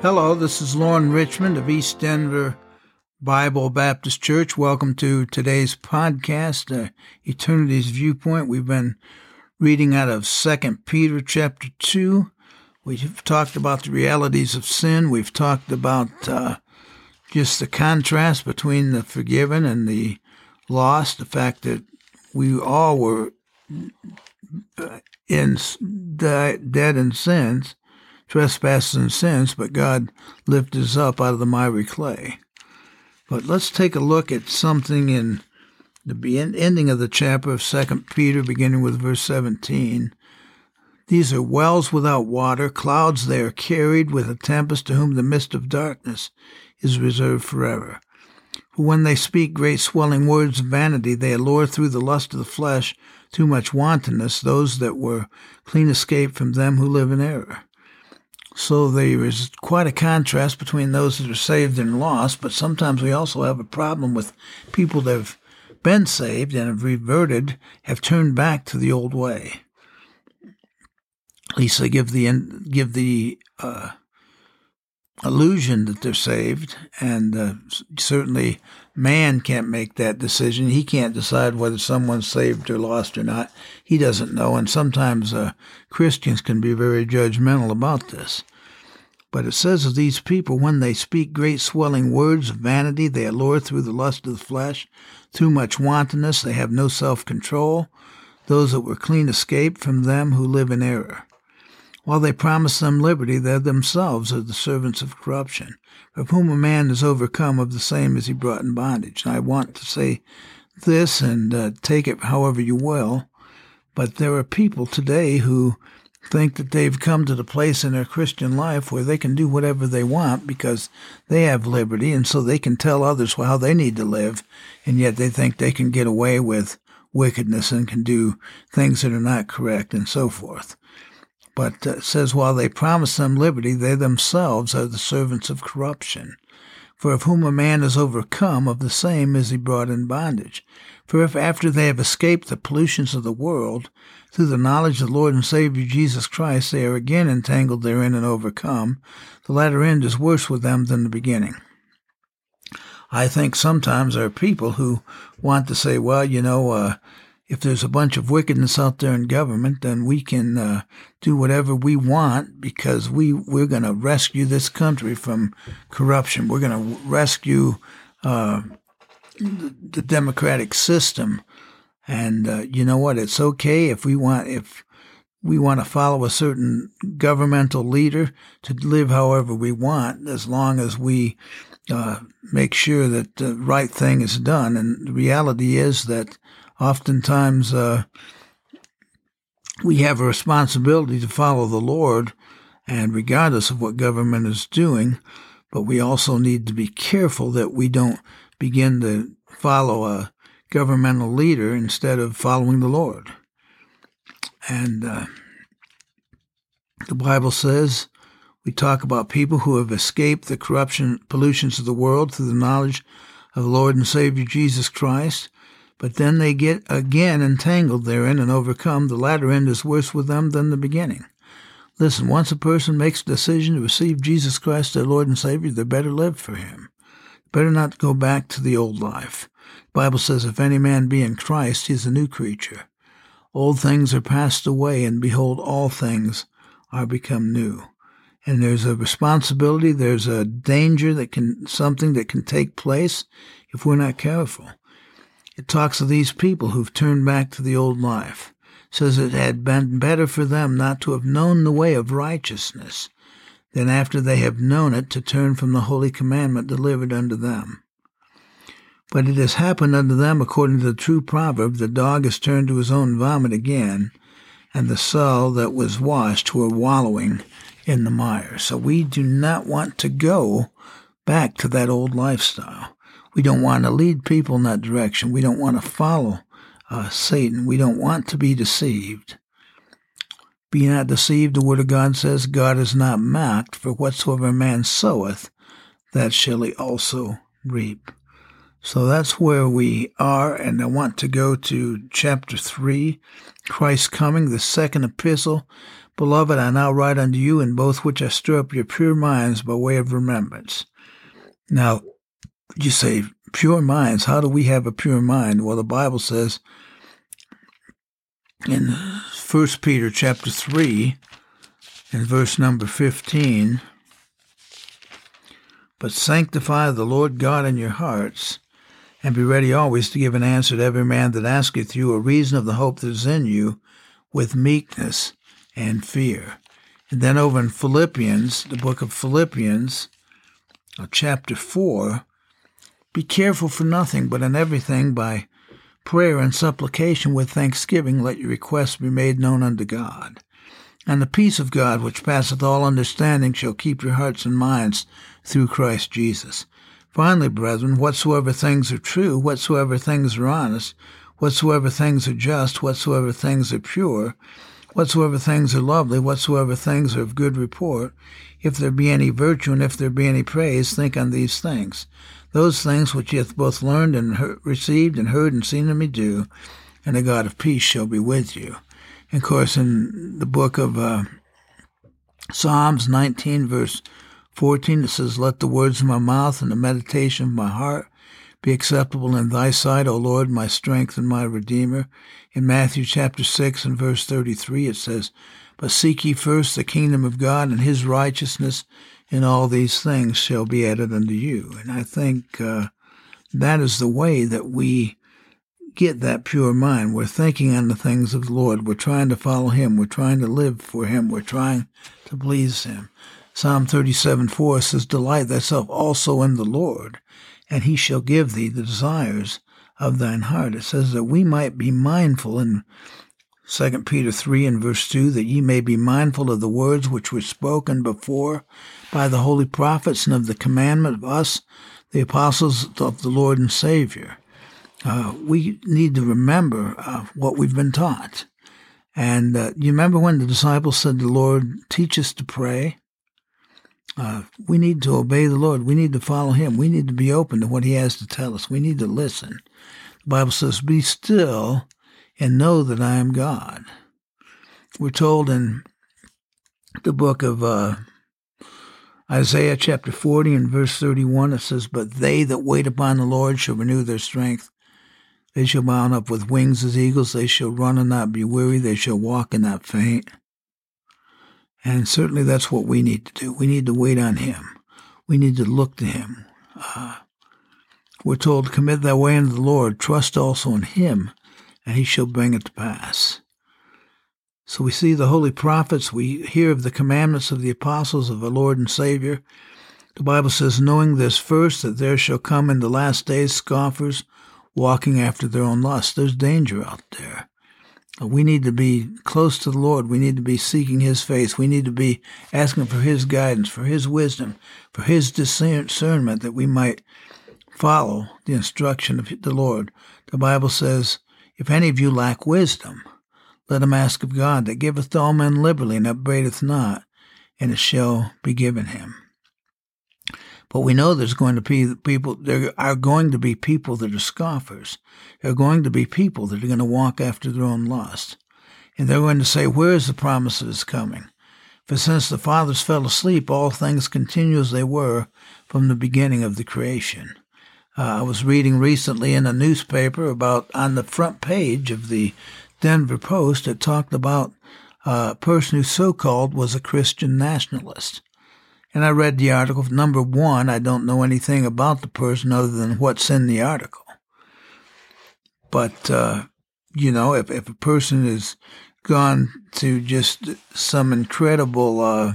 Hello, this is Lauren Richmond of East Denver Bible Baptist Church. Welcome to today's podcast, uh, Eternity's Viewpoint. We've been reading out of Second Peter chapter 2. We've talked about the realities of sin. We've talked about uh, just the contrast between the forgiven and the lost, the fact that we all were uh, in dead in sins trespasses and sins, but God lifted us up out of the miry clay. But let's take a look at something in the ending of the chapter of Second Peter, beginning with verse 17. These are wells without water, clouds they are carried with a tempest to whom the mist of darkness is reserved forever. For when they speak great swelling words of vanity, they allure through the lust of the flesh, too much wantonness, those that were clean escaped from them who live in error. So there is quite a contrast between those that are saved and lost, but sometimes we also have a problem with people that have been saved and have reverted, have turned back to the old way. At least they give the give the uh, illusion that they're saved, and uh, certainly man can't make that decision. He can't decide whether someone's saved or lost or not. He doesn't know, and sometimes uh, Christians can be very judgmental about this. But it says of these people, when they speak great swelling words of vanity, they allure through the lust of the flesh, through much wantonness, they have no self control. Those that were clean escape from them who live in error. While they promise them liberty, they themselves are the servants of corruption, of whom a man is overcome, of the same as he brought in bondage. And I want to say this and uh, take it however you will, but there are people today who think that they've come to the place in their Christian life where they can do whatever they want because they have liberty, and so they can tell others how they need to live, and yet they think they can get away with wickedness and can do things that are not correct and so forth but uh, says, While they promise them liberty, they themselves are the servants of corruption. For of whom a man is overcome, of the same is he brought in bondage. For if after they have escaped the pollutions of the world, through the knowledge of the Lord and Savior Jesus Christ, they are again entangled therein and overcome, the latter end is worse with them than the beginning. I think sometimes there are people who want to say, well, you know, uh, if there's a bunch of wickedness out there in government, then we can uh, do whatever we want because we we're going to rescue this country from corruption. We're going to rescue uh, the, democratic system. And uh, you know what? It's okay if we want if we want to follow a certain governmental leader to live however we want, as long as we uh, make sure that the right thing is done. And the reality is that oftentimes uh, we have a responsibility to follow the Lord, and regardless of what government is doing, but we also need to be careful that we don't begin to follow a governmental leader instead of following the Lord. And uh, the Bible says we talk about people who have escaped the corruption, pollutions of the world through the knowledge of the Lord and Savior Jesus Christ. But then they get again entangled therein and overcome. The latter end is worse with them than the beginning. Listen, once a person makes a decision to receive Jesus Christ their Lord and Savior, they better live for Him. Better not go back to the old life. The Bible says, if any man be in Christ, he is a new creature. Old things are passed away, and behold, all things are become new. And there's a responsibility, there's a danger that can, something that can take place if we're not careful. It talks of these people who've turned back to the old life. It says it had been better for them not to have known the way of righteousness than after they have known it to turn from the holy commandment delivered unto them. But it has happened unto them according to the true proverb, the dog is turned to his own vomit again, and the sow that was washed were wallowing in the mire. So we do not want to go back to that old lifestyle. We don't want to lead people in that direction. We don't want to follow uh, Satan. We don't want to be deceived. Be not deceived, the word of God says, God is not mocked, for whatsoever man soweth, that shall he also reap. So that's where we are, and I want to go to chapter 3, Christ's coming, the second epistle. Beloved, I now write unto you in both which I stir up your pure minds by way of remembrance. Now, you say, pure minds, how do we have a pure mind? Well, the Bible says in 1 Peter chapter 3, in verse number 15, but sanctify the Lord God in your hearts, and be ready always to give an answer to every man that asketh you a reason of the hope that is in you, with meekness and fear. And then over in Philippians, the book of Philippians, uh, chapter 4, be careful for nothing, but in everything by prayer and supplication with thanksgiving let your requests be made known unto God. And the peace of God, which passeth all understanding, shall keep your hearts and minds through Christ Jesus. Finally, brethren, whatsoever things are true, whatsoever things are honest, whatsoever things are just, whatsoever things are pure, whatsoever things are lovely, whatsoever things are of good report, if there be any virtue and if there be any praise, think on these things. Those things which ye hath both learned and received and heard and seen in me do, and the God of peace shall be with you. And of course, in the book of uh, Psalms 19, verse 14, it says, Let the words of my mouth and the meditation of my heart be acceptable in thy sight, O Lord, my strength and my redeemer. In Matthew chapter 6 and verse 33, it says, But seek ye first the kingdom of God and his righteousness, and all these things shall be added unto you. And I think uh, that is the way that we get that pure mind. We're thinking on the things of the Lord. We're trying to follow him. We're trying to live for him. We're trying to please him. Psalm 37 4 says, Delight thyself also in the Lord, and he shall give thee the desires of thine heart. It says that we might be mindful in 2 Peter 3 and verse 2 that ye may be mindful of the words which were spoken before by the holy prophets and of the commandment of us, the apostles of the Lord and Savior. Uh, we need to remember uh, what we've been taught. And uh, you remember when the disciples said, The Lord, teach us to pray? Uh, we need to obey the Lord. We need to follow Him. We need to be open to what He has to tell us. We need to listen. The Bible says, Be still and know that I am God. We're told in the book of uh, Isaiah, chapter 40, and verse 31, it says, But they that wait upon the Lord shall renew their strength. They shall mount up with wings as eagles. They shall run and not be weary. They shall walk and not faint. And certainly that's what we need to do. We need to wait on Him. We need to look to Him. Uh, we're told, to commit thy way unto the Lord, trust also in Him, and He shall bring it to pass. So we see the holy prophets, we hear of the commandments of the apostles of the Lord and Savior. The Bible says, knowing this first, that there shall come in the last days scoffers walking after their own lust. There's danger out there. We need to be close to the Lord. We need to be seeking His face. We need to be asking for His guidance, for His wisdom, for His discernment that we might follow the instruction of the Lord. The Bible says, If any of you lack wisdom, let him ask of God that giveth to all men liberally and upbraideth not, and it shall be given him. But we know there's going to be people, there are going to be people that are scoffers. There are going to be people that are going to walk after their own lust. And they're going to say, Where is the promise that is coming? For since the fathers fell asleep, all things continue as they were from the beginning of the creation. Uh, I was reading recently in a newspaper about on the front page of the Denver Post, it talked about a person who so called was a Christian nationalist. And I read the article. Number one, I don't know anything about the person other than what's in the article. But, uh, you know, if, if a person has gone to just some incredible uh,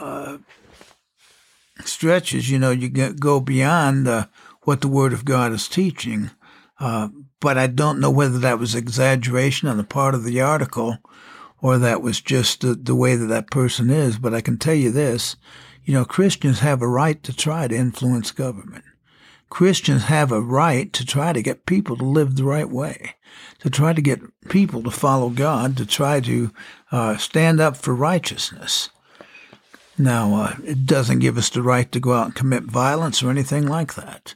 uh, stretches, you know, you go beyond uh, what the Word of God is teaching. Uh, but I don't know whether that was exaggeration on the part of the article or that was just the, the way that that person is. But I can tell you this, you know, Christians have a right to try to influence government. Christians have a right to try to get people to live the right way, to try to get people to follow God, to try to uh, stand up for righteousness. Now, uh, it doesn't give us the right to go out and commit violence or anything like that.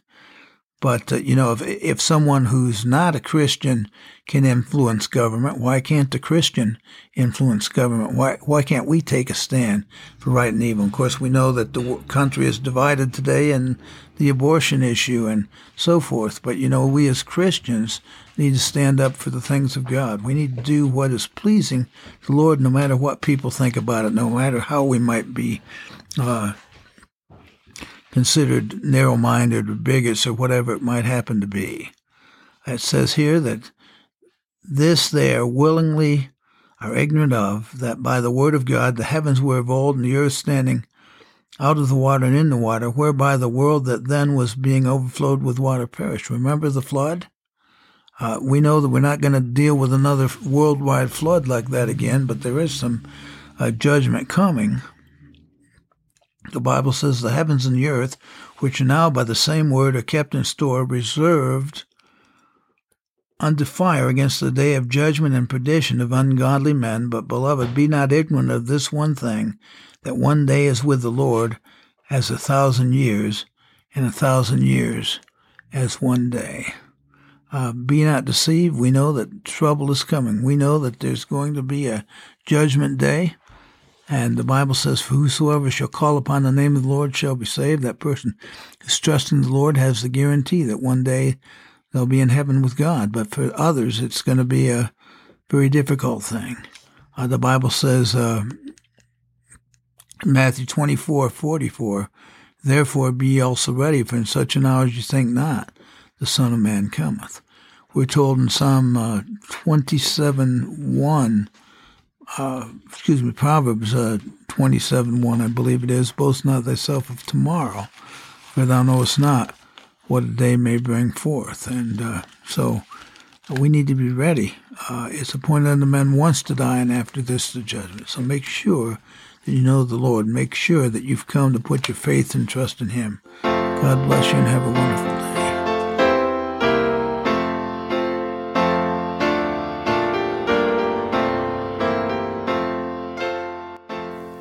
But, uh, you know, if, if someone who's not a Christian can influence government, why can't the Christian influence government? Why, why can't we take a stand for right and evil? Of course, we know that the country is divided today in the abortion issue and so forth. But, you know, we as Christians need to stand up for the things of God. We need to do what is pleasing to the Lord no matter what people think about it, no matter how we might be, uh, considered narrow minded or bigots or whatever it might happen to be. It says here that this they are willingly are ignorant of, that by the word of God the heavens were of old and the earth standing out of the water and in the water, whereby the world that then was being overflowed with water perished. Remember the flood? Uh, we know that we're not going to deal with another worldwide flood like that again, but there is some uh, judgment coming. The Bible says the heavens and the earth, which now by the same word are kept in store, reserved unto fire against the day of judgment and perdition of ungodly men. But, beloved, be not ignorant of this one thing, that one day is with the Lord as a thousand years, and a thousand years as one day. Uh, be not deceived. We know that trouble is coming. We know that there's going to be a judgment day. And the Bible says, For whosoever shall call upon the name of the Lord shall be saved. That person who's trusting the Lord has the guarantee that one day they'll be in heaven with God. But for others, it's going to be a very difficult thing. Uh, the Bible says, uh, Matthew 24, 44, Therefore be ye also ready, for in such an hour as you think not, the Son of Man cometh. We're told in Psalm uh, 27, 1, uh, excuse me, Proverbs uh, 27 1, I believe it is, boast not thyself of tomorrow, for thou knowest not what a day may bring forth. And uh, so we need to be ready. Uh, it's appointed unto men once to die, and after this the judgment. So make sure that you know the Lord. Make sure that you've come to put your faith and trust in Him. God bless you and have a wonderful day.